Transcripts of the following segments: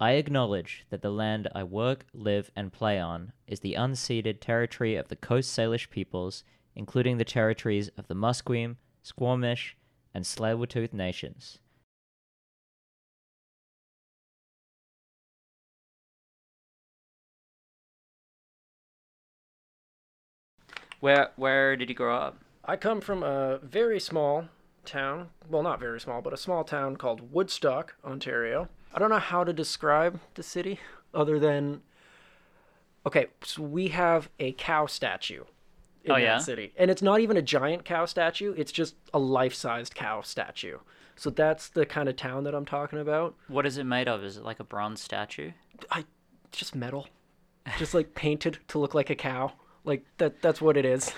I acknowledge that the land I work, live, and play on is the unceded territory of the Coast Salish peoples, including the territories of the Musqueam, Squamish, and Tsleil-Waututh nations. Where where did you grow up? I come from a very small town. Well, not very small, but a small town called Woodstock, Ontario. I don't know how to describe the city other than. Okay, so we have a cow statue in Oh, that yeah? city. And it's not even a giant cow statue, it's just a life sized cow statue. So that's the kind of town that I'm talking about. What is it made of? Is it like a bronze statue? I just metal. Just like painted to look like a cow. Like that that's what it is.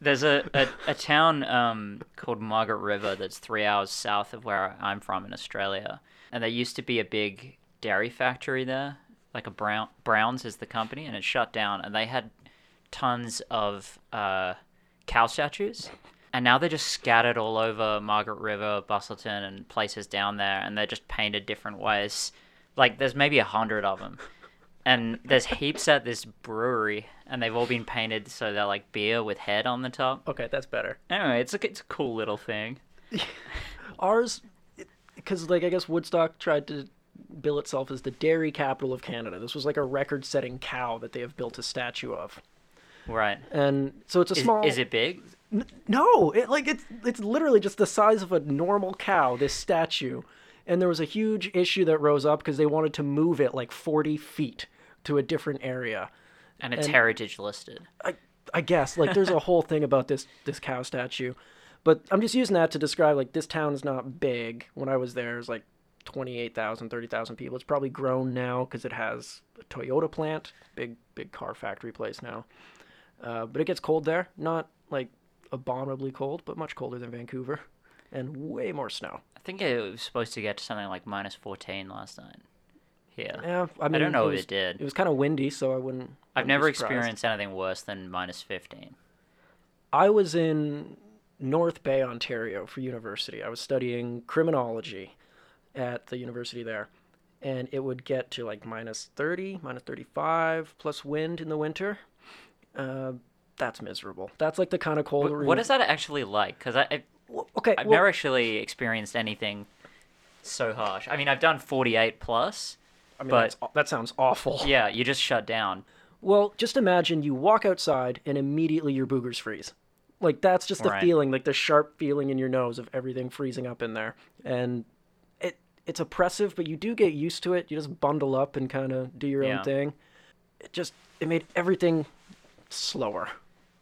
There's a, a, a town um, called Margaret River that's three hours south of where I'm from in Australia. And there used to be a big dairy factory there, like a Brown Brownes is the company, and it shut down. And they had tons of uh, cow statues. And now they're just scattered all over Margaret River, Busselton, and places down there. And they're just painted different ways. Like there's maybe a hundred of them. And there's heaps at this brewery, and they've all been painted so they're like beer with head on the top. Okay, that's better. Anyway, it's a it's a cool little thing. ours because like i guess woodstock tried to bill itself as the dairy capital of canada this was like a record-setting cow that they have built a statue of Right. and so it's a Is, small is it big? N- no it like it's it's literally just the size of a normal cow this statue and there was a huge issue that rose up because they wanted to move it like 40 feet to a different area And it's And- heritage listed. I I guess like there's a whole thing about this this cow statue, but I'm just using that to describe like this town is not big. When I was there, it was like 28,000, 30,000 people. It's probably grown now because it has a Toyota plant, big big car factory place now. Uh, but it gets cold there, not like abominably cold, but much colder than Vancouver, and way more snow. I think it was supposed to get to something like minus 14 last night. Here. Yeah, I mean, I don't know it if was, it did. It was kind of windy, so I wouldn't. I've never experienced anything worse than minus 15. I was in North Bay, Ontario for university. I was studying criminology at the university there. And it would get to like minus 30, minus 35, plus wind in the winter. Uh, that's miserable. That's like the kind of cold. What, where what you- is that actually like? Because I, I, okay, I've well, never actually experienced anything so harsh. I mean, I've done 48 plus. I mean, but- that sounds awful. Yeah, you just shut down. Well, just imagine you walk outside and immediately your boogers freeze. Like that's just the Right. feeling, like the sharp feeling in your nose of everything freezing up in there. And it it's oppressive, but you do get used to it. You just bundle up and kind of do your Yeah. own thing. It just it made everything slower.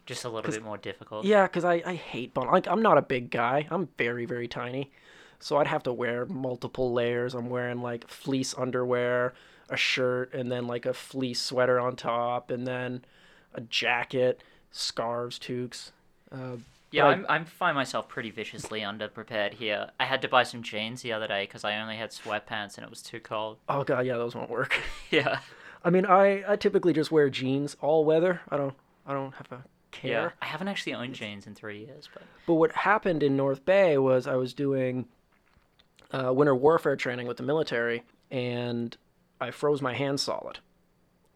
Just a little bit more difficult. Yeah, because I, I hate bundle. Like I'm not a big guy. I'm very very tiny, so I'd have to wear multiple layers. I'm wearing like fleece underwear, a shirt, and then like a fleece sweater on top, and then a jacket, scarves, toques. Uh, Yeah, I- I'm, I'm find myself pretty viciously underprepared here. I had to buy some jeans the other day because I only had sweatpants and it was too cold. oh god, yeah, those won't work. Yeah, I mean, I, I typically just wear jeans all weather. I don't I don't have a care. yeah. I haven't actually owned jeans in three years, but But what happened in North Bay was I was doing uh, winter warfare training with the military, and I froze my hands solid.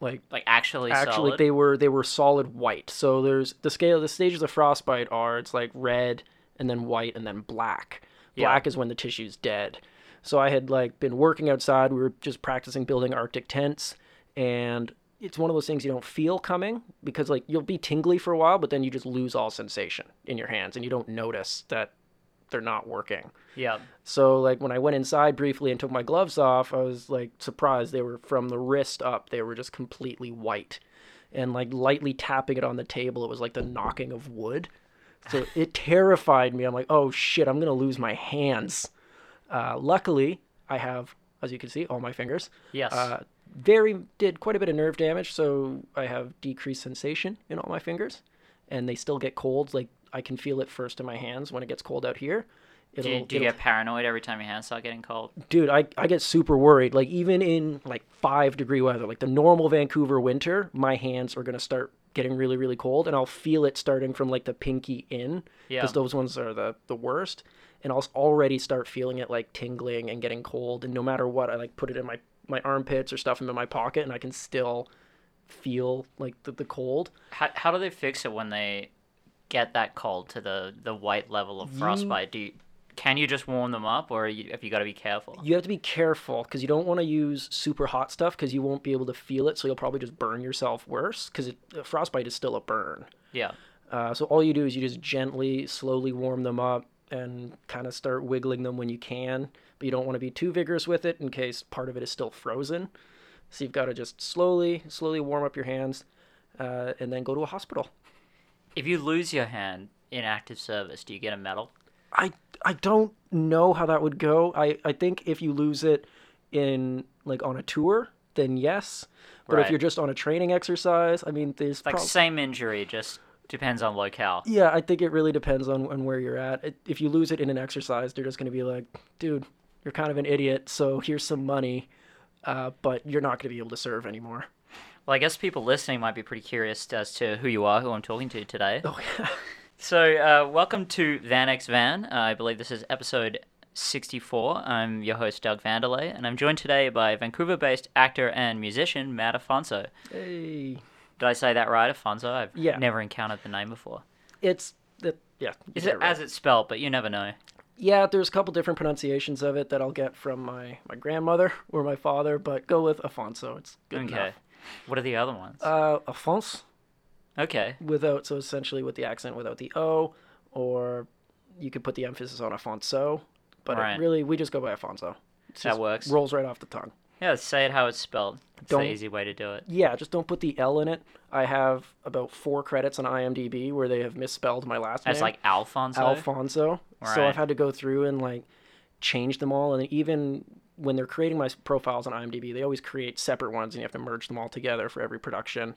Like like actually, actually, solid. they were they were solid white. So there's the scale. The stages of frostbite are it's like red and then white and then black. Yeah. Black is when the tissue's dead. So I had like been working outside. We were just practicing building Arctic tents, and it's one of those things you don't feel coming because like you'll be tingly for a while, but then you just lose all sensation in your hands and you don't notice that they're not working. yeah, So like when I went inside briefly and took my gloves off, I was like surprised they were from the wrist up, they were just completely white. And like lightly tapping it on the table, it was like the knocking of wood. So it terrified me. I'm like, "Oh shit, I'm going to lose my hands." Uh, luckily, I have as you can see all my fingers. yes. Uh, very did quite a bit of nerve damage, so I have decreased sensation in all my fingers, and they still get cold. Like I can feel it first in my hands when it gets cold out here. do you, do you it'll- get paranoid every time your hands start getting cold? dude I, I get super worried like even in like five degree weather like the normal vancouver winter my hands are going to start getting really really cold and i'll feel it starting from like the pinky in Yeah. because those ones are the, the worst and i'll already start feeling it like tingling and getting cold and no matter what i like put it in my my armpits or stuff them in my pocket, and I can still feel like the, the cold. How, how do they fix it when they get that cold to the, the white level of frostbite? Do you, can you just warm them up, or you, have you got to be careful? You have to be careful because you don't want to use super hot stuff because you won't be able to feel it, so you'll probably just burn yourself worse because frostbite is still a burn. Yeah. Uh, so all you do is you just gently, slowly warm them up and kind of start wiggling them when you can, but you don't want to be too vigorous with it in case part of it is still frozen. So you've got to just slowly, slowly warm up your hands, uh, and then go to a hospital. If you lose your hand in active service, do you get a medal? I I don't know how that would go. I I think if you lose it in like on a tour, then yes. But Right. if you're just on a training exercise, I mean, there's Like prob- same injury, just depends on locale. yeah, I think it really depends on, on where you're at. It, if you lose it in an exercise, they're just going to be like, dude, you're kind of an idiot, so here's some money, uh, but you're not going to be able to serve anymore. Well, I guess people listening might be pretty curious as to who you are, who I'm talking to today. Oh, yeah. So, uh, welcome to Van X Van. Uh, I believe this is episode 64. I'm your host, Doug Vandelay, and I'm joined today by Vancouver based actor and musician Matt Afonso. Hey. Did I say that right, Afonso? I've Yeah. never encountered the name before. It's, the, yeah. Is it right. as it's spelled, but you never know. Yeah, there's a couple different pronunciations of it that I'll get from my, my grandmother or my father, but go with Afonso. It's good Okay. enough. What are the other ones? Uh, Afonso okay. without, so essentially with the accent without the O, or you could put the emphasis on Afonso, but it Right. really, we just go by Afonso. It's That works. Rolls right off the tongue. Yeah, say it how it's spelled. It's the easy way to do it. Yeah, just don't put the L in it. I have about four credits on IMDb where they have misspelled my last name. It's name. like Alfonso. Alfonso. Right. So I've had to go through and like change them all, and even when they're creating my profiles on IMDb, they always create separate ones, and you have to merge them all together for every production.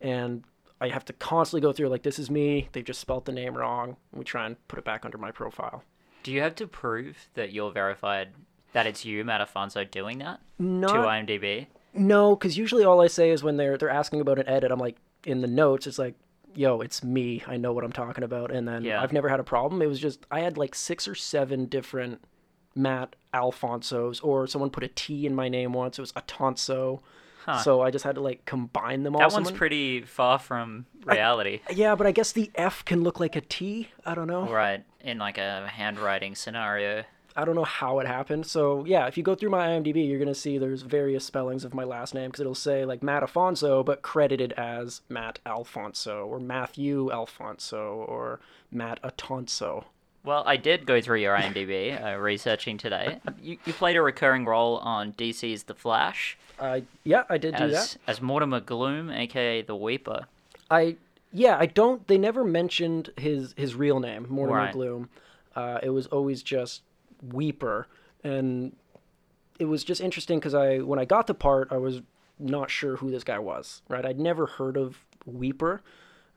And I have to constantly go through like, this is me. They've just spelt the name wrong. We try and put it back under my profile. Do you have to prove that you're verified that it's you, Matt Afonso, doing that to IMDb? No, because usually all I say is when they're they're asking about an edit, I'm like in the notes, it's like, "Yo, it's me. I know what I'm talking about." And then Yeah. I've never had a problem. It was just I had like six or seven different Matt Alfonso's, or someone put a T in my name once. It was Atonso. Huh. So I just had to like combine them all. That one's Someone- pretty far from reality. Yeah, but I guess the F can look like a T. I don't know. Right, in like a handwriting scenario. I don't know how it happened. So yeah, if you go through my IMDb, you're gonna see there's various spellings of my last name because it'll say like Matt Afonso, but credited as Matt Alfonso or Matthew Alfonso or Matt Atonso. Well, I did go through your IMDb uh, researching today. You, you played a recurring role on DC's The Flash I yeah, I did do that. as, as Mortimer Gloom, aka the Weeper. I yeah, I don't. They never mentioned his his real name, Mortimer Right. Gloom. Uh, it was always just Weeper, and it was just interesting because I when I got the part, I was not sure who this guy was. Right, I'd never heard of Weeper.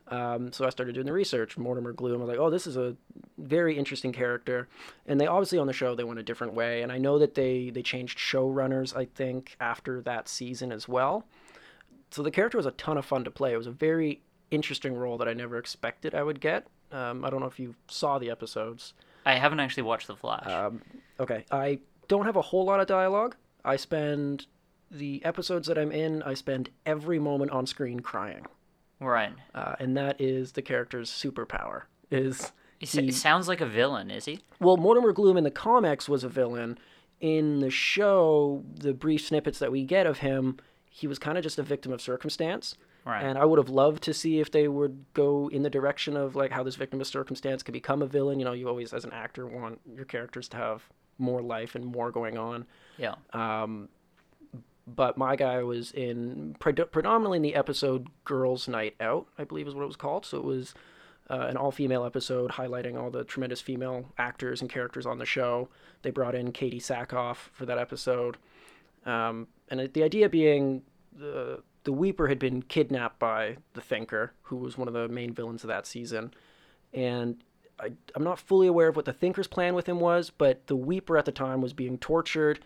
Um, so I started doing the research. Mortimer Gloom. I was like, oh, this is a very interesting character. And they obviously on the show they went a different way. And I know that they they changed showrunners. I think after that season as well. So the character was a ton of fun to play. It was a very interesting role that I never expected I would get. Um, I don't know if you saw the episodes. I haven't actually watched The Flash. Um, okay, I don't have a whole lot of dialogue. I spend the episodes that I'm in. I spend every moment on screen crying, right. uh, and that is the character's superpower. Is He, sounds like a villain, is he? well, Mortimer Gloom in the comics was a villain. In the show, the brief snippets that we get of him, he was kind of just a victim of circumstance. Right. And I would have loved to see if they would go in the direction of like how this victim of circumstance could become a villain. You know, you always, as an actor, want your characters to have more life and more going on. yeah. Um, but my guy was in pred- predominantly in the episode "Girls' Night Out," I believe is what it was called. So it was uh, an all-female episode highlighting all the tremendous female actors and characters on the show. They brought in Katee Sackhoff for that episode, um, and the idea being the the Weeper had been kidnapped by the Thinker, who was one of the main villains of that season, and I, I'm not fully aware of what the Thinker's plan with him was, but the Weeper at the time was being tortured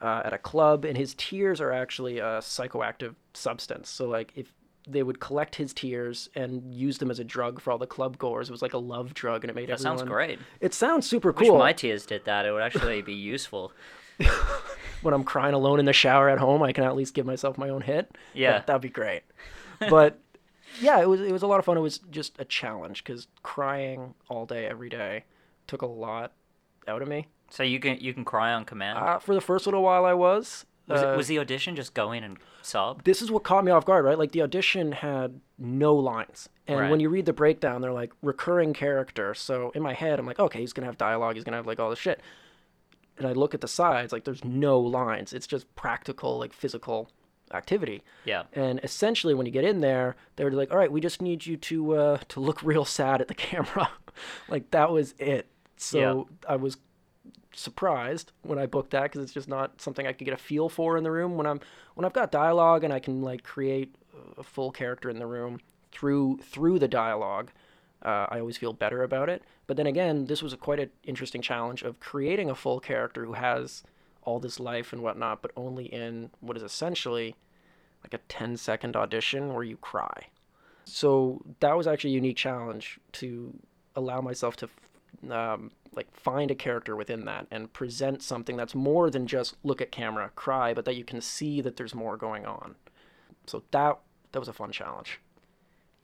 uh, at a club, and his tears are actually a psychoactive substance. So, like, if they would collect his tears and use them as a drug for all the club goers, it was like a love drug, and it made That everyone. sounds great. It sounds super Wish cool. my tears did that. It would actually be useful. when I'm crying alone in the shower at home, I can at least give myself my own hit. Yeah. that'd be great. But yeah, it was it was a lot of fun. It was just a challenge because crying all day every day took a lot out of me. So you can you can cry on command. Uh, for the first little while, I was. was, uh, it, was the audition just go in and sob? this is what caught me off guard, right? Like the audition had no lines. And Right. when you read the breakdown, they're like recurring character. So in my head, I'm like, okay, he's gonna have dialogue, he's gonna have like all this shit. And I look at the sides, like there's no lines. It's just practical, like physical activity. Yeah. And essentially, when you get in there, they're like, all right, we just need you to uh, to look real sad at the camera. like that was it. So I was surprised when I booked that because it's just not something I could get a feel for in the room. When I'm when I've got dialogue and I can like create a full character in the room through through the dialogue, uh, I always feel better about it. But then again, this was a quite an interesting challenge of creating a full character who has all this life and whatnot, but only in what is essentially like a 10 second audition where you cry. So that was actually a unique challenge to allow myself to um, like find a character within that and present something that's more than just look at camera, cry, but that you can see that there's more going on. So that that was a fun challenge.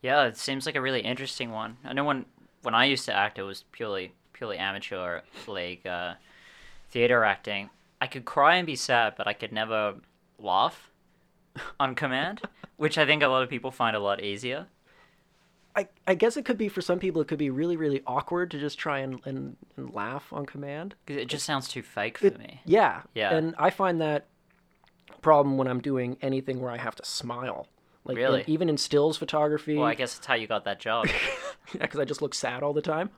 Yeah, it seems like a really interesting one. I know when when I used to act, it was purely purely amateur, like uh, theater acting. I could cry and be sad, but I could never laugh on command, which I think a lot of people find a lot easier. I, I guess it could be for some people it could be really really awkward to just try and, and, and laugh on command 'Cause it just sounds too fake for It- me. Yeah. Yeah. And I find that problem when I'm doing anything where I have to smile. Like Really? even in stills photography. Well, I guess that's how you got that job. yeah, because I just look sad all the time.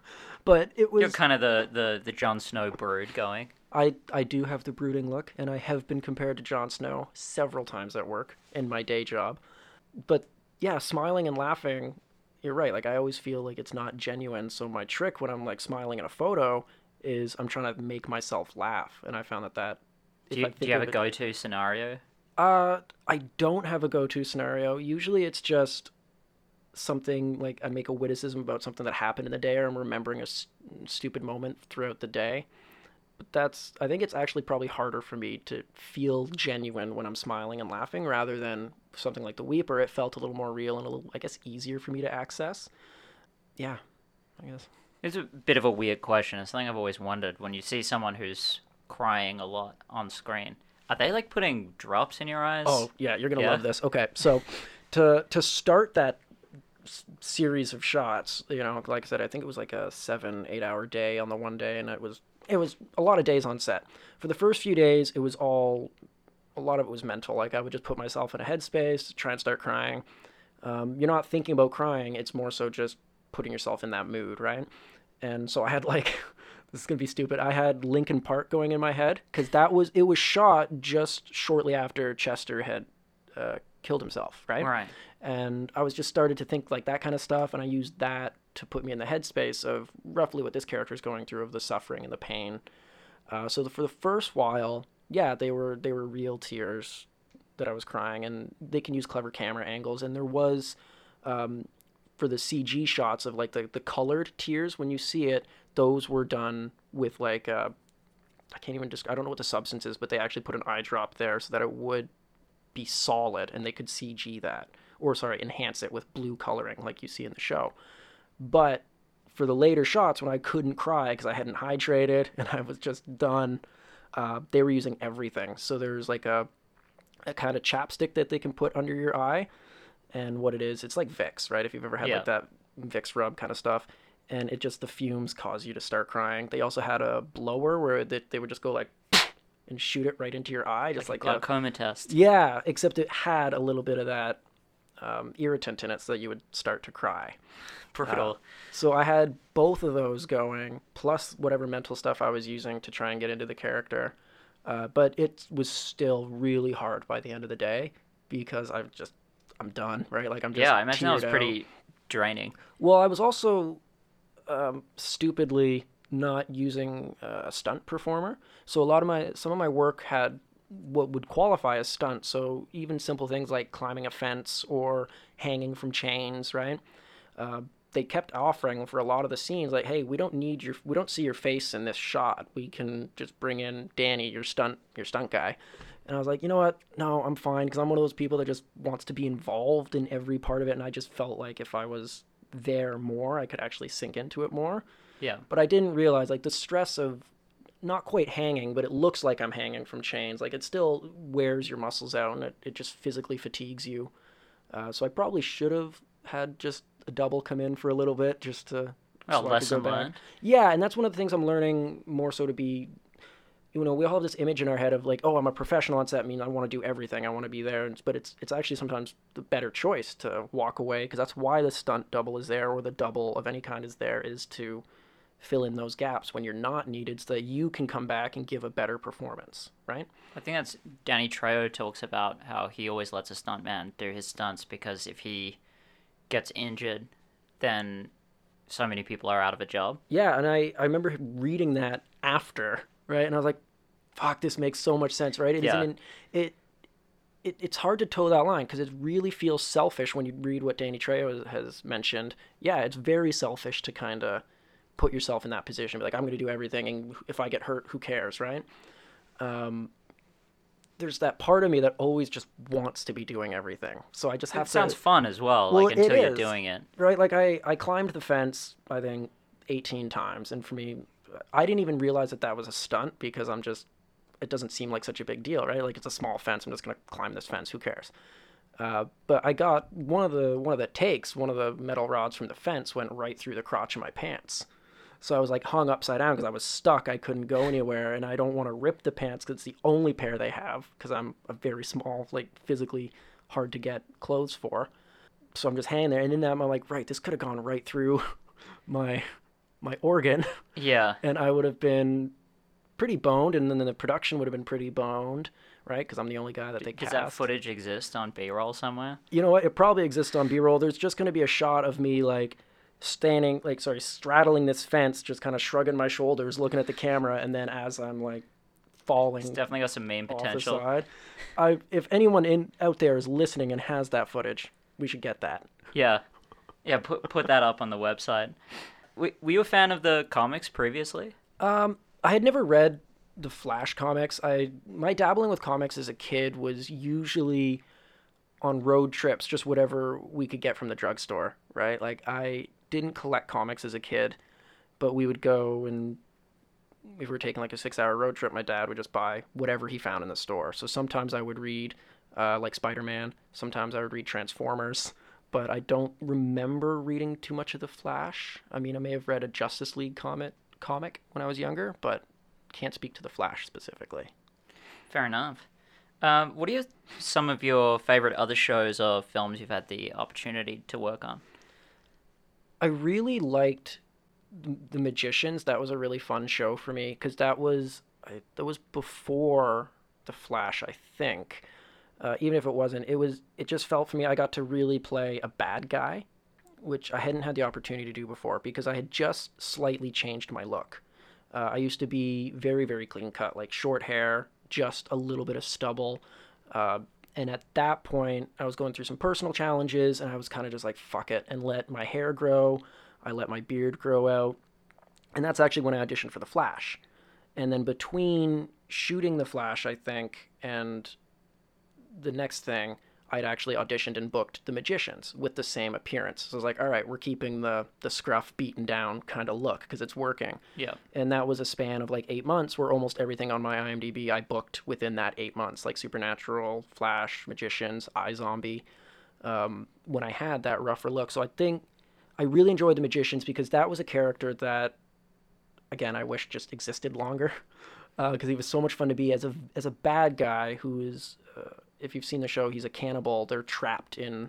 But it was You're kind of the the the Jon Snow brood going. I I do have the brooding look, and I have been compared to Jon Snow several times at work in my day job. But yeah, smiling and laughing, you're right. Like I always feel like it's not genuine. So my trick when I'm like smiling in a photo is I'm trying to make myself laugh, and I found that that. Do you, do you have a it- go-to scenario? Uh, I don't have a go-to scenario. Usually, it's just something like I make a witticism about something that happened in the day, or I'm remembering a s- stupid moment throughout the day. But that's I think it's actually probably harder for me to feel genuine when I'm smiling and laughing, rather than something like the Weeper. It felt a little more real and a little, I guess, easier for me to access. Yeah, I guess. It's a bit of a weird question. It's something I've always wondered. When you see someone who's crying a lot on screen, are they like putting drops in your eyes? Oh yeah, you're gonna Yeah. love this. Okay, so to to start that series of shots, you know, like I said, I think it was like a seven eight hour day on the one day, and it was it was a lot of days on set. For the first few days, it was all a lot of it was mental. Like I would just put myself in a headspace, try and start crying. Um, you're not thinking about crying; it's more so just putting yourself in that mood, right? And so I had like this is gonna be stupid. I had Linkin Park going in my head because that was it was shot just shortly after Chester had uh, killed himself, right? right. And I was just started to think like that kind of stuff, and I used that to put me in the headspace of roughly what this character is going through of the suffering and the pain. Uh, so the, for the first while, yeah, they were they were real tears that I was crying, and they can use clever camera angles, and there was. Um, for the CG shots of like the, the colored tears when you see it, those were done with like uh, I can't even just I don't know what the substance is, but they actually put an eye drop there so that it would be solid and they could CG that or sorry enhance it with blue coloring like you see in the show. But for the later shots when I couldn't cry because I hadn't hydrated and I was just done, uh, they were using everything. So there's like a a kind of chapstick that they can put under your eye and what it is it's like vicks right if you've ever had Yeah. like that vicks rub kind of stuff and it just the fumes cause you to start crying they also had a blower where they, they would just go like and shoot it right into your eye just Like, like, a a, test. yeah except it had a little bit of that um, irritant in it so that you would start to cry Brutal. so I had both of those going, plus whatever mental stuff I was using to try and get into the character. Uh, but it was still really hard by the end of the day because I'm just I'm done, right? Like I'm just yeah, I imagine that was out. pretty draining. Well, I was also um, stupidly not using uh, a stunt performer. So a lot of my some of my work had what would qualify as stunt. So even simple things like climbing a fence or hanging from chains, right? Uh, they kept offering for a lot of the scenes like, hey, we don't need your, we don't see your face in this shot. We can just bring in Danny, your stunt, your stunt guy. And I was like, you know what? No, I'm fine because I'm one of those people that just wants to be involved in every part of it. And I just felt like if I was there more, I could actually sink into it more. Yeah. But I didn't realize like the stress of not quite hanging, but it looks like I'm hanging from chains. Like it still wears your muscles out and it, it just physically fatigues you. Uh, so I probably should have had just a double come in for a little bit just to. Well, so I could lesson learned. Yeah, and that's one of the things I'm learning more so to be. You know, we all have this image in our head of like, oh, I'm a professional on set. I mean, I want to do everything. I want to be there. But it's it's actually sometimes the better choice to walk away because that's why the stunt double is there or the double of any kind is there is to fill in those gaps when you're not needed so that you can come back and give a better performance, right? I think that's Danny Trejo talks about how he always lets a stuntman do his stunts because if he gets injured, then so many people are out of a job. Yeah, and I, I remember reading that after, right? And I was like, fuck, this makes so much sense, right? It Yeah. isn't it, it it's hard to toe that line because it really feels selfish when you read what Danny Trejo has mentioned. Yeah, it's very selfish to kind of put yourself in that position. Be like, I'm going to do everything, and if I get hurt, who cares, right? Um, there's that part of me that always just wants to be doing everything. So I just have It to sounds fun as well, Well, like until you're is. doing it. right like i i climbed the fence i think 18 times and for me i didn't even realize that that was a stunt because i'm just it doesn't seem like such a big deal right like it's a small fence i'm just going to climb this fence who cares uh, but i got one of the one of the takes one of the metal rods from the fence went right through the crotch of my pants so i was like hung upside down because i was stuck i couldn't go anywhere and i don't want to rip the pants because it's the only pair they have because i'm a very small like physically hard to get clothes for so I'm just hanging there, and in that I'm like, right, this could have gone right through my my organ, Yeah. and I would have been pretty boned, and then the production would have been pretty boned, right? Because I'm the only guy that they Does cast. that footage exist on B-roll somewhere? You know what? It probably exists on B-roll. There's just going to be a shot of me like standing, like sorry, straddling this fence, just kind of shrugging my shoulders, looking at the camera, and then as I'm like falling It's definitely got some main potential. side, I if anyone in out there is listening and has that footage, we should get that. Yeah. Yeah, put put that up on the website. W- were you a fan of the comics previously? Um, I had never read the Flash comics. I my dabbling with comics as a kid was usually on road trips, just whatever we could get from the drugstore, right? Like I didn't collect comics as a kid, but we would go and if we were taking like a six-hour road trip, my dad would just buy whatever he found in the store. So sometimes I would read uh, like Spider-Man. Sometimes I would read Transformers. But I don't remember reading too much of the Flash. I mean, I may have read a Justice League comic comic when I was younger, but can't speak to the Flash specifically. Fair enough. Um, what are your, some of your favorite other shows or films you've had the opportunity to work on? I really liked The Magicians. That was a really fun show for me because that was that was before the Flash, I think. Uh, even if it wasn't, it was. It just felt for me. I got to really play a bad guy, which I hadn't had the opportunity to do before because I had just slightly changed my look. Uh, I used to be very, very clean cut, like short hair, just a little bit of stubble. Uh, and at that point, I was going through some personal challenges, and I was kind of just like, fuck it, and let my hair grow. I let my beard grow out. And that's actually when I auditioned for The Flash. And then between shooting The Flash, I think, and the next thing, I'd actually auditioned and booked The Magicians with the same appearance. So I was like, all right, we're keeping the, the scruff beaten down kind of look because it's working Yeah. and that was a span of like eight months where almost everything on my imdb i booked within that eight months like supernatural flash magicians izombie um, when i had that rougher look so i think i really enjoyed the magicians because that was a character that again i wish just existed longer because he was so much fun to be as a as a bad guy who is uh, if you've seen the show he's a cannibal they're trapped in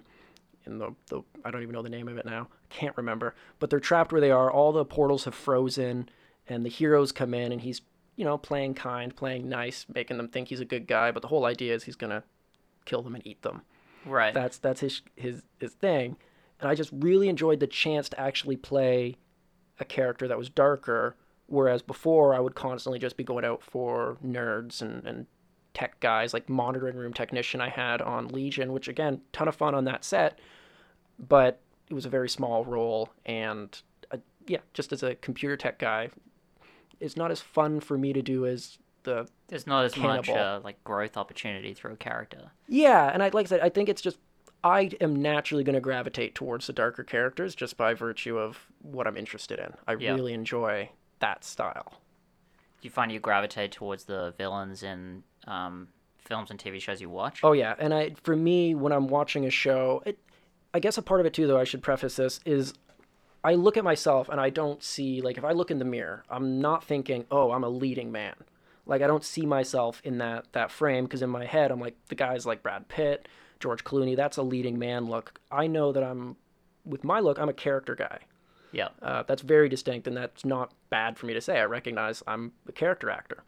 in the, the I don't even know the name of it now. Can't remember. But they're trapped where they are. All the portals have frozen and the heroes come in and he's, you know, playing kind, playing nice, making them think he's a good guy, but the whole idea is he's going to kill them and eat them. Right. That's that's his his his thing. And I just really enjoyed the chance to actually play a character that was darker whereas before I would constantly just be going out for nerds and and tech guys like monitoring room technician I had on Legion, which again, ton of fun on that set but it was a very small role, and uh, yeah, just as a computer tech guy, it's not as fun for me to do as the There's not as much uh, like growth opportunity through a character. Yeah, and I like I said, I think it's just I am naturally going to gravitate towards the darker characters just by virtue of what I'm interested in. I Yeah. really enjoy that style. Do you find you gravitate towards the villains in um, films and TV shows you watch? Oh yeah, and I for me when I'm watching a show, it, I guess a part of it too though I should preface this is I look at myself and I don't see like if I look in the mirror, I'm not thinking, "Oh, I'm a leading man." Like I don't see myself in that that frame because in my head I'm like the guys like Brad Pitt, George Clooney, that's a leading man look. I know that I'm with my look, I'm a character guy. Yeah. Uh, that's very distinct, and that's not bad for me to say. I recognize I'm a character actor.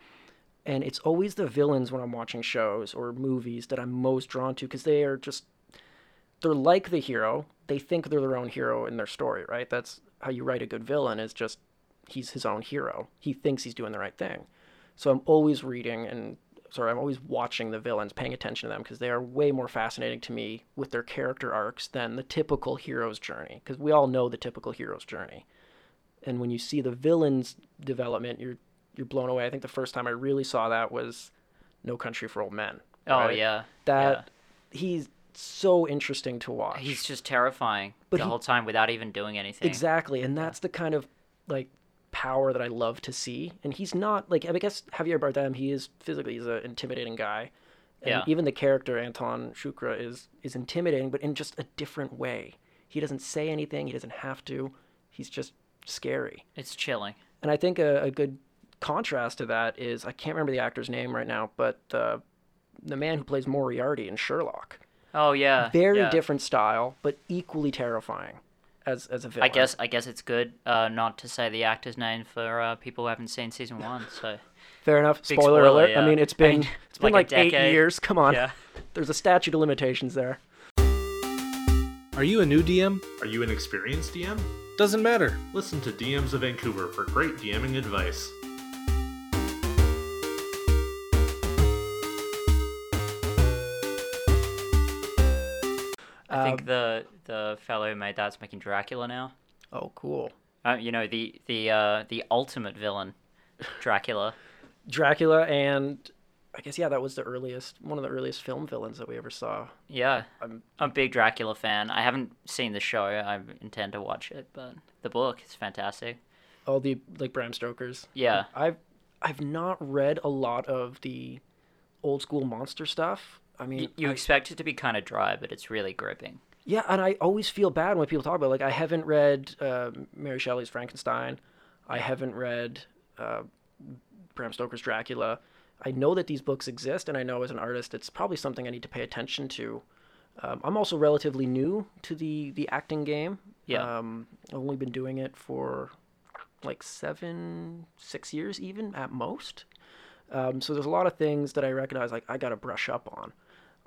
And it's always the villains when I'm watching shows or movies that I'm most drawn to because they are just, they're like the hero. They think they're their own hero in their story, right? That's how you write a good villain, is just he's his own hero. He thinks he's doing the right thing. So I'm always reading and, sorry, I'm always watching the villains, paying attention to them because they are way more fascinating to me with their character arcs than the typical hero's journey because we all know the typical hero's journey and when you see the villain's development, you're you're blown away. I think the first time I really saw that was No Country for Old Men. Oh right? yeah. that he's so interesting to watch. He's just terrifying But the he- whole time without even doing anything. exactly, and that's the kind of like power that I love to see. And he's not like I guess Javier Bardem. He is physically he's an intimidating guy. And Yeah. even the character Anton Chigurh is is intimidating, but in just a different way. He doesn't say anything. He doesn't have to. He's just scary. It's chilling. And I think a, a good contrast to that is I can't remember the actor's name right now, but uh, the man who plays Moriarty in Sherlock. Oh yeah. Very yeah. different style, but equally terrifying as as a villain. I guess I guess it's good uh, not to say the actor's name for uh, people who haven't seen season one. So Fair enough. Spoiler, spoiler, alert. yeah. I mean, it's I been mean, it's been like like, eight years. Come on. yeah. There's a statute of limitations there. Are you a new DM? Are you an experienced DM? Doesn't matter. Listen to DMs of Vancouver for great DMing advice. Think Uh, the the fellow who made that's making Dracula now. oh, cool. Uh, you know the the uh, the ultimate villain, Dracula. Dracula and I guess yeah, that was the earliest one of the earliest film villains that we ever saw. Yeah, I'm- I'm a big Dracula fan. I haven't seen the show. I intend to watch it, but the book is fantastic. All the like Bram Stoker's. Yeah. I've I've not read a lot of the old school monster stuff. I mean, you I- expect it to be kind of dry, but it's really gripping. yeah, and I always feel bad when people talk about it. like I haven't read uh, Mary Shelley's Frankenstein. I haven't read uh, Bram Stoker's Dracula. I know that these books exist, and I know as an artist, it's probably something I need to pay attention to. Um, I'm also relatively new to the the acting game. Yeah. Um, I've only been doing it for like seven, six years, even at most. Um, so there's a lot of things that I recognize like I got to brush up on.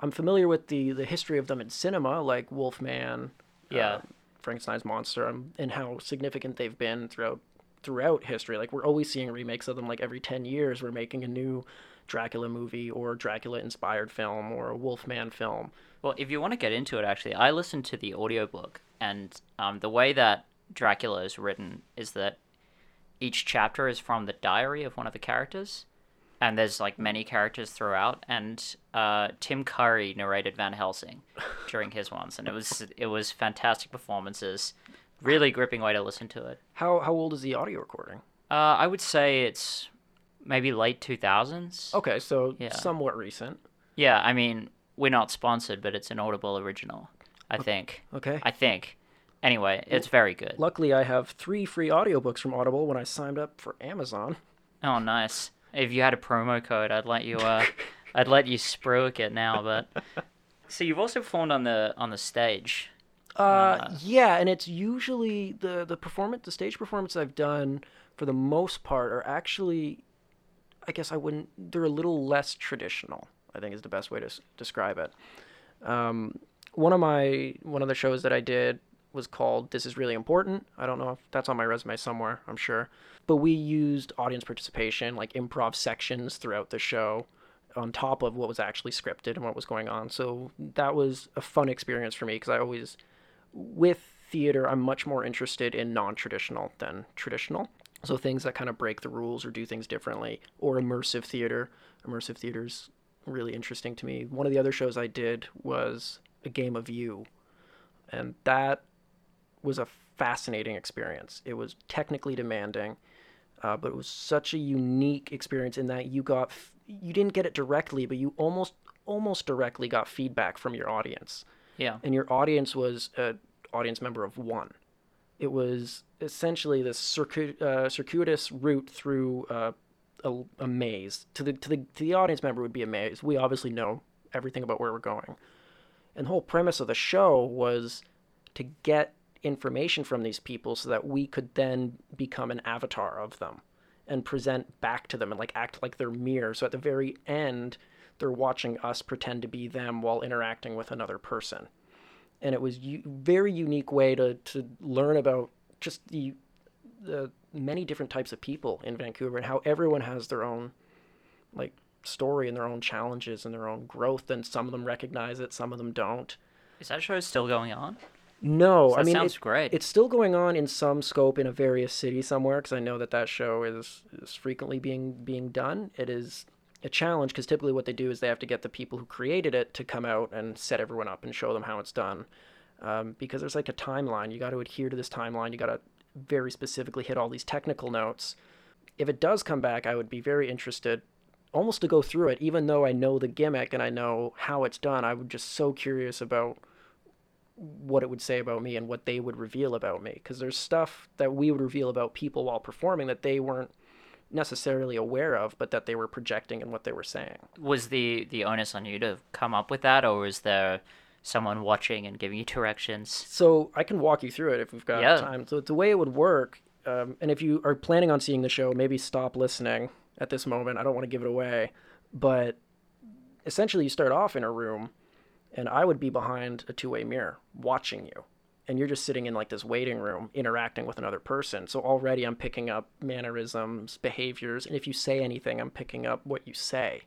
I'm familiar with the the history of them in cinema, like Wolfman, Yeah. uh, Frankenstein's monster, um, and how significant they've been throughout throughout history. Like we're always seeing remakes of them. Like every ten years, we're making a new Dracula movie or Dracula inspired film or a Wolfman film. Well, if you want to get into it, actually, I listened to the audiobook, and um, the way that Dracula is written is that each chapter is from the diary of one of the characters, and there's like many characters throughout. And uh, Tim Curry narrated Van Helsing during his ones, and it was it was fantastic performances, really gripping way to listen to it. How how old is the audio recording? Uh, I would say it's maybe late two thousands. Okay, so Yeah. somewhat recent. Yeah, I mean we're not sponsored, but it's an Audible original. I think. Okay. I think. Anyway, it's very good. Luckily, I have three free audiobooks from Audible when I signed up for Amazon. Oh, nice. If you had a promo code, I'd let you. Uh, I'd let you spruik it now. But so you've also performed on the on the stage. Uh, yeah, and it's usually the the performance, the stage performance I've done for the most part are actually, I guess I wouldn't. They're a little less traditional. I think is the best way to s- describe it. Um, one of my one of the shows that I did was called "This Is Really Important." I don't know if that's on my resume somewhere. I'm sure, but we used audience participation, like improv sections throughout the show, on top of what was actually scripted and what was going on. So that was a fun experience for me because I always with theater, I'm much more interested in non-traditional than traditional. So things that kind of break the rules or do things differently, or immersive theater. Immersive theater's really interesting to me. One of the other shows I did was a game of you, and that was a fascinating experience. It was technically demanding, uh, but it was such a unique experience in that you got f- you didn't get it directly, but you almost almost directly got feedback from your audience, Yeah. and your audience was a audience member of one. It was essentially this circuit, uh, circuitous route through uh, a, a maze. To the to the to the audience member would be a maze. We obviously know everything about where we're going, and the whole premise of the show was to get information from these people so that we could then become an avatar of them and present back to them and like act like their mirror. So at the very end, they're watching us pretend to be them while interacting with another person. And it was a very unique way to, to learn about just the the many different types of people in Vancouver and how everyone has their own like story and their own challenges and their own growth and some of them recognize it, some of them don't. Is that show still going on? No, I That mean sounds it- great. It's still going on in some scope in a various city somewhere because I know that that show is is frequently being being done. It is a challenge because typically what they do is they have to get the people who created it to come out and set everyone up and show them how it's done. Um, because there's like a timeline. You got to adhere to this timeline. You got to very specifically hit all these technical notes. If it does come back, I would be very interested almost to go through it, even though I know the gimmick and I know how it's done. I would just so curious about what it would say about me and what they would reveal about me because there's stuff that we would reveal about people while performing that they weren't necessarily aware of but that they were projecting in what they were saying Was the the onus on you to come up with that, or was there someone watching and giving you directions? so i can walk you through it if we've got Yeah. time so the way it would work um, and if you are planning on seeing the show maybe stop listening at this moment i don't want to give it away but essentially you start off in a room and I would be behind a two way mirror watching you. And you're just sitting in like this waiting room interacting with another person. So already I'm picking up mannerisms, behaviors, and if you say anything, I'm picking up what you say.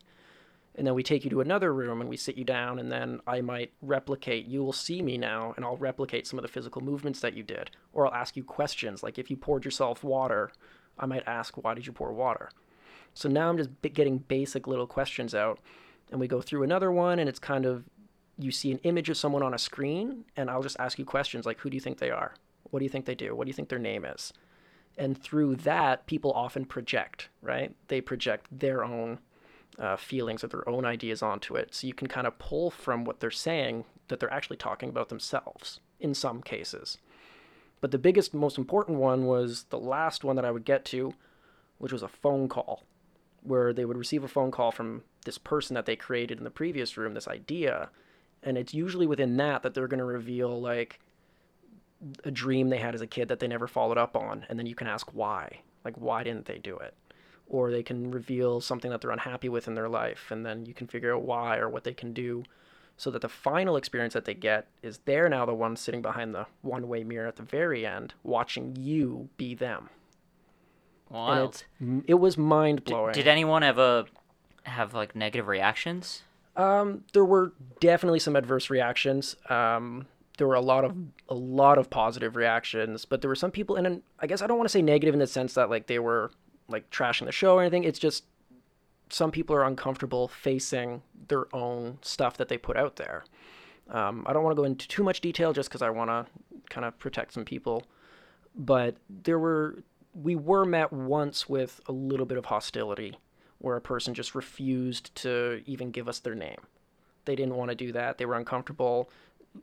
And then we take you to another room and we sit you down, and then I might replicate. You will see me now, and I'll replicate some of the physical movements that you did. Or I'll ask you questions. Like if you poured yourself water, I might ask, Why did you pour water? So now I'm just getting basic little questions out. And we go through another one, and it's kind of you see an image of someone on a screen, and I'll just ask you questions like, who do you think they are? What do you think they do? What do you think their name is? And through that, people often project, right? They project their own uh, feelings or their own ideas onto it. So you can kind of pull from what they're saying that they're actually talking about themselves in some cases. But the biggest, most important one was the last one that I would get to, which was a phone call, where they would receive a phone call from this person that they created in the previous room, this idea, and it's usually within that that they're going to reveal like a dream they had as a kid that they never followed up on and then you can ask why like why didn't they do it or they can reveal something that they're unhappy with in their life and then you can figure out why or what they can do so that the final experience that they get is they're now the one sitting behind the one-way mirror at the very end watching you be them Wild. it was mind-blowing did anyone ever have like negative reactions? Um, there were definitely some adverse reactions. Um, there were a lot of a lot of positive reactions, but there were some people, and I guess I don't want to say negative in the sense that like they were like trashing the show or anything. It's just some people are uncomfortable facing their own stuff that they put out there. Um, I don't want to go into too much detail just because I want to kind of protect some people, but there were we were met once with a little bit of hostility where a person just refused to even give us their name. They didn't want to do that. They were uncomfortable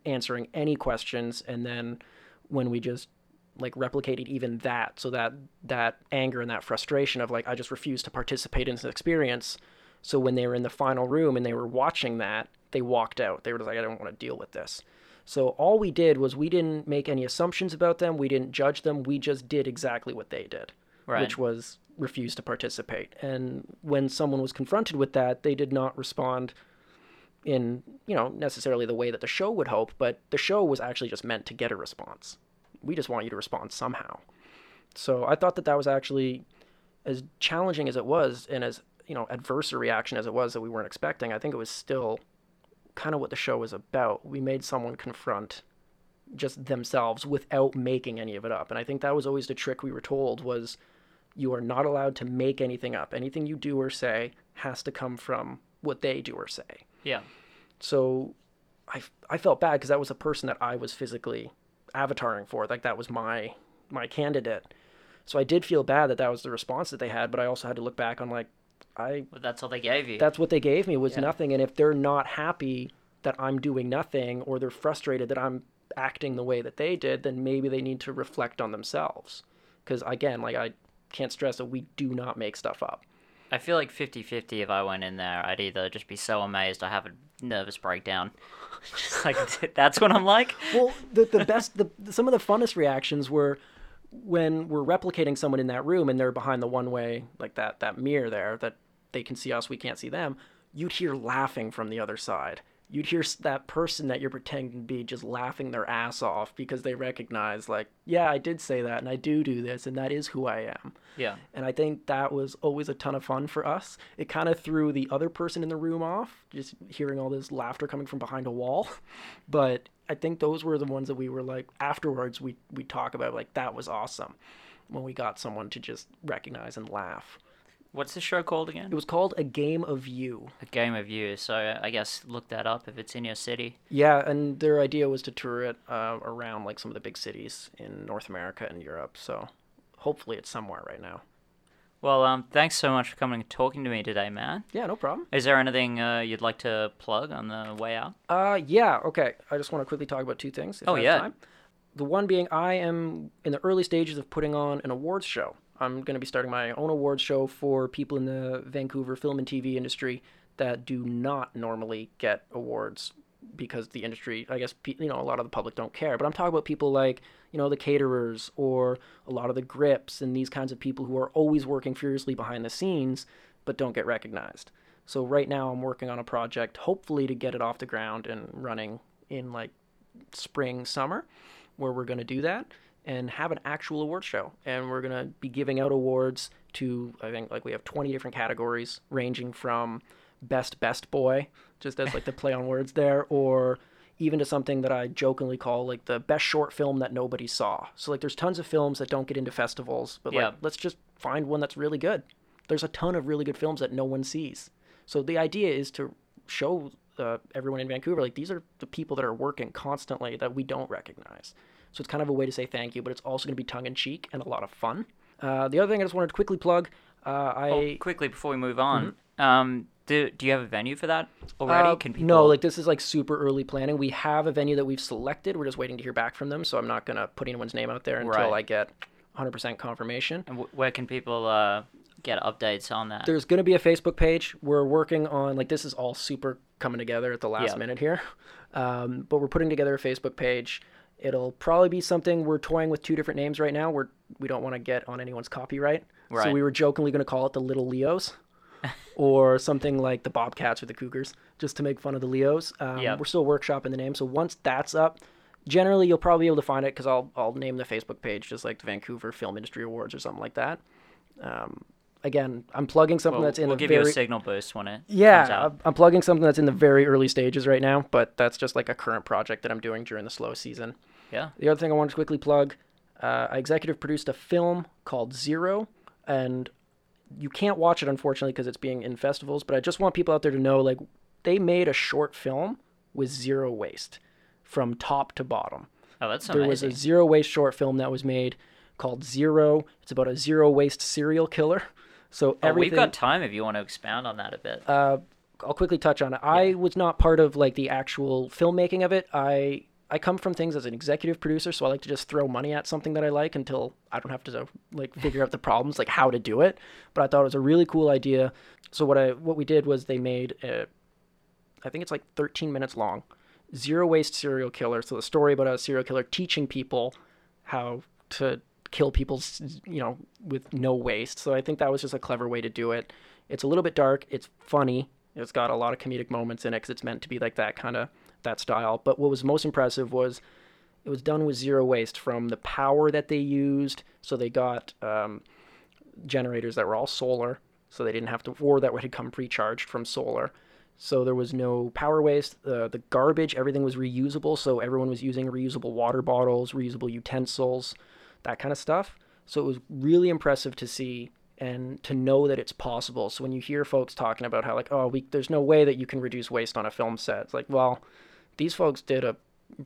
answering any questions and then when we just like replicated even that so that that anger and that frustration of like I just refused to participate in this experience so when they were in the final room and they were watching that they walked out they were like I don't want to deal with this so all we did was we didn't make any assumptions about them we didn't judge them we just did exactly what they did Right. which was refuse to participate. And when someone was confronted with that, they did not respond in, you know, necessarily the way that the show would hope, but the show was actually just meant to get a response. We just want you to respond somehow. So I thought that that was actually as challenging as it was and as, you know, adverse a reaction as it was that we weren't expecting. I think it was still kind of what the show was about. We made someone confront just themselves without making any of it up. And I think that was always the trick we were told was you are not allowed to make anything up. Anything you do or say has to come from what they do or say. Yeah. So I, I felt bad because that was a person that I was physically avataring for. Like that was my my candidate. So I did feel bad that that was the response that they had, but I also had to look back on like I But that's all they gave you. that's what they gave me was Yeah. nothing and if they're not happy that I'm doing nothing or they're frustrated that I'm acting the way that they did, then maybe they need to reflect on themselves. Cuz again, like I can't stress that we do not make stuff up. I feel like 50-50 if I went in there, I'd either just be so amazed I have a nervous breakdown. like that's what I'm like. Well, the the best the some of the funnest reactions were when we're replicating someone in that room and they're behind the one way like that that mirror there that they can see us, we can't see them. You'd hear laughing from the other side. You'd hear that person that you're pretending to be just laughing their ass off because they recognize like, yeah, I did say that and I do do this and that is who I am. Yeah. And I think that was always a ton of fun for us. It kind of threw the other person in the room off, just hearing all this laughter coming from behind a wall. But I think those were the ones that we were like afterwards we we talk about like that was awesome when we got someone to just recognize and laugh. What's the show called again? It was called A Game of You. A Game of You. So I guess look that up if it's in your city. Yeah, and their idea was to tour it uh, around like some of the big cities in North America and Europe. So hopefully it's somewhere right now. Well, um, thanks so much for coming and talking to me today, man. Yeah, no problem. Is there anything uh, you'd like to plug on the way out? Uh, yeah, okay. I just want to quickly talk about two things. If Oh, I have yeah. Time. The one being, I am in the early stages of putting on an awards show. I'm going to be starting my own awards show for people in the Vancouver film and TV industry that do not normally get awards because the industry, I guess, you know, a lot of the public don't care. But I'm talking about people like, you know, the caterers or a lot of the grips and these kinds of people who are always working furiously behind the scenes but don't get recognized. So right now I'm working on a project, hopefully to get it off the ground and running in like spring, summer, where we're going to do that and have an actual award show. And we're going to be giving out awards to, I think, like we have 20 different categories ranging from best, best boy, just as like the play on words there, or even to something that I jokingly call like the best short film that nobody saw. So like there's tons of films that don't get into festivals, but Yeah. like let's just find one that's really good. There's a ton of really good films that no one sees. So the idea is to show uh, everyone in Vancouver like these are the people that are working constantly that we don't recognize. So it's kind of a way to say thank you, but it's also going to be tongue in cheek and a lot of fun. Uh, the other thing I just wanted to quickly plug, uh, I Oh, quickly before we move on, um, do do you have a venue for that already? Mm-hmm. Uh, Can people? No, like this is like super early planning. We have a venue that we've selected. We're just waiting to hear back from them. So I'm not gonna put anyone's name out there until Right. I get 100% confirmation. And wh- where can people uh, get updates on that? There's gonna be a Facebook page. We're working on like this is all super coming together at the last Yeah. minute here, um, but we're putting together a Facebook page. It'll probably be something we're toying with two different names right now. We're we don't want to get on anyone's copyright, so we were jokingly gonna call it the Little Leos. or something like the Bobcats or the Cougars, just to make fun of the Leos. Um, Yep. We're still workshopping the name, so once that's up, generally you'll probably be able to find it because I'll I'll name the Facebook page just like the Vancouver Film Industry Awards or something like that. Um, again, I'm plugging something we'll, that's in we'll the give very you a signal boost when it comes yeah, I'm plugging something that's in the very early stages right now, but that's just like a current project that I'm doing during the slow season. Yeah. The other thing I wanted to quickly plug, uh, I executive produced a film called Zero, and you can't watch it unfortunately because it's being in festivals. But I just want people out there to know, like, they made a short film with zero waste, from top to bottom. Oh, that's amazing. There was a zero waste short film that was made called Zero. It's about a zero waste serial killer. So Oh, we've got time if you want to expound on that a bit. Uh, I'll quickly touch on it. I was not part of like the actual filmmaking of it. I I come from things as an executive producer, so I like to just throw money at something that I like until I don't have to like figure out the problems, like how to do it. But I thought it was a really cool idea. So what I what we did was they made a, I think it's like 13 minutes long, zero waste serial killer. So the story about a serial killer teaching people how to kill people, you know, with no waste. So I think that was just a clever way to do it. It's a little bit dark. It's funny. It's got a lot of comedic moments in it because it's meant to be like that kind of that style. But what was most impressive was it was done with zero waste from the power that they used. So they got um, generators that were all solar, so they didn't have to, or that had come pre-charged from solar. So there was no power waste. Uh, the garbage, everything was reusable. So everyone was using reusable water bottles, reusable utensils, that kind of stuff. So it was really impressive to see and to know that it's possible. So when you hear folks talking about how like, oh, we, there's no way that you can reduce waste on a film set, it's like, well, these folks did a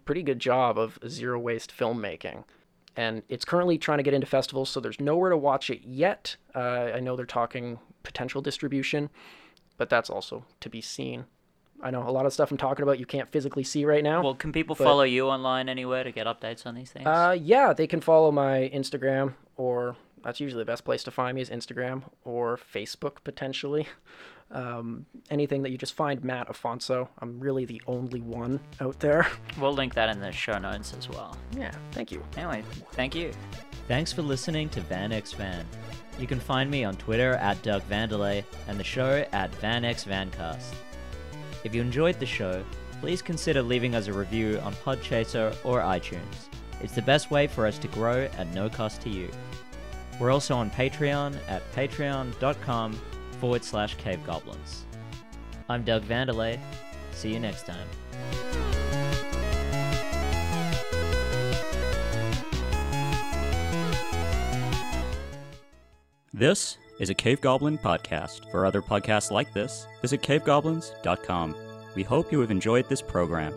pretty good job of zero waste filmmaking. And it's currently trying to get into festivals, so there's nowhere to watch it yet. Uh, I know they're talking potential distribution, but that's also to be seen. I know a lot of stuff I'm talking about you can't physically see right now. Well, can people But- follow you online anywhere to get updates on these things? Uh, yeah, they can follow my Instagram, or that's usually the best place to find me is Instagram or Facebook potentially. Um, anything that you just find Matt Afonso. I'm really the only one out there. we'll link that in the show notes as well. Yeah, thank you. Anyway, thank you. Thanks for listening to Van X Van. You can find me on Twitter at Doug Vandelay and the show at Van X Vancast. If you enjoyed the show, please consider leaving us a review on Podchaser or iTunes. It's the best way for us to grow at no cost to you. We're also on Patreon at patreon.com forward slash cavegoblins. I'm Doug Vandelay. See you next time. This is a Cave Goblin podcast. For other podcasts like this, visit cavegoblins.com. We hope you have enjoyed this program.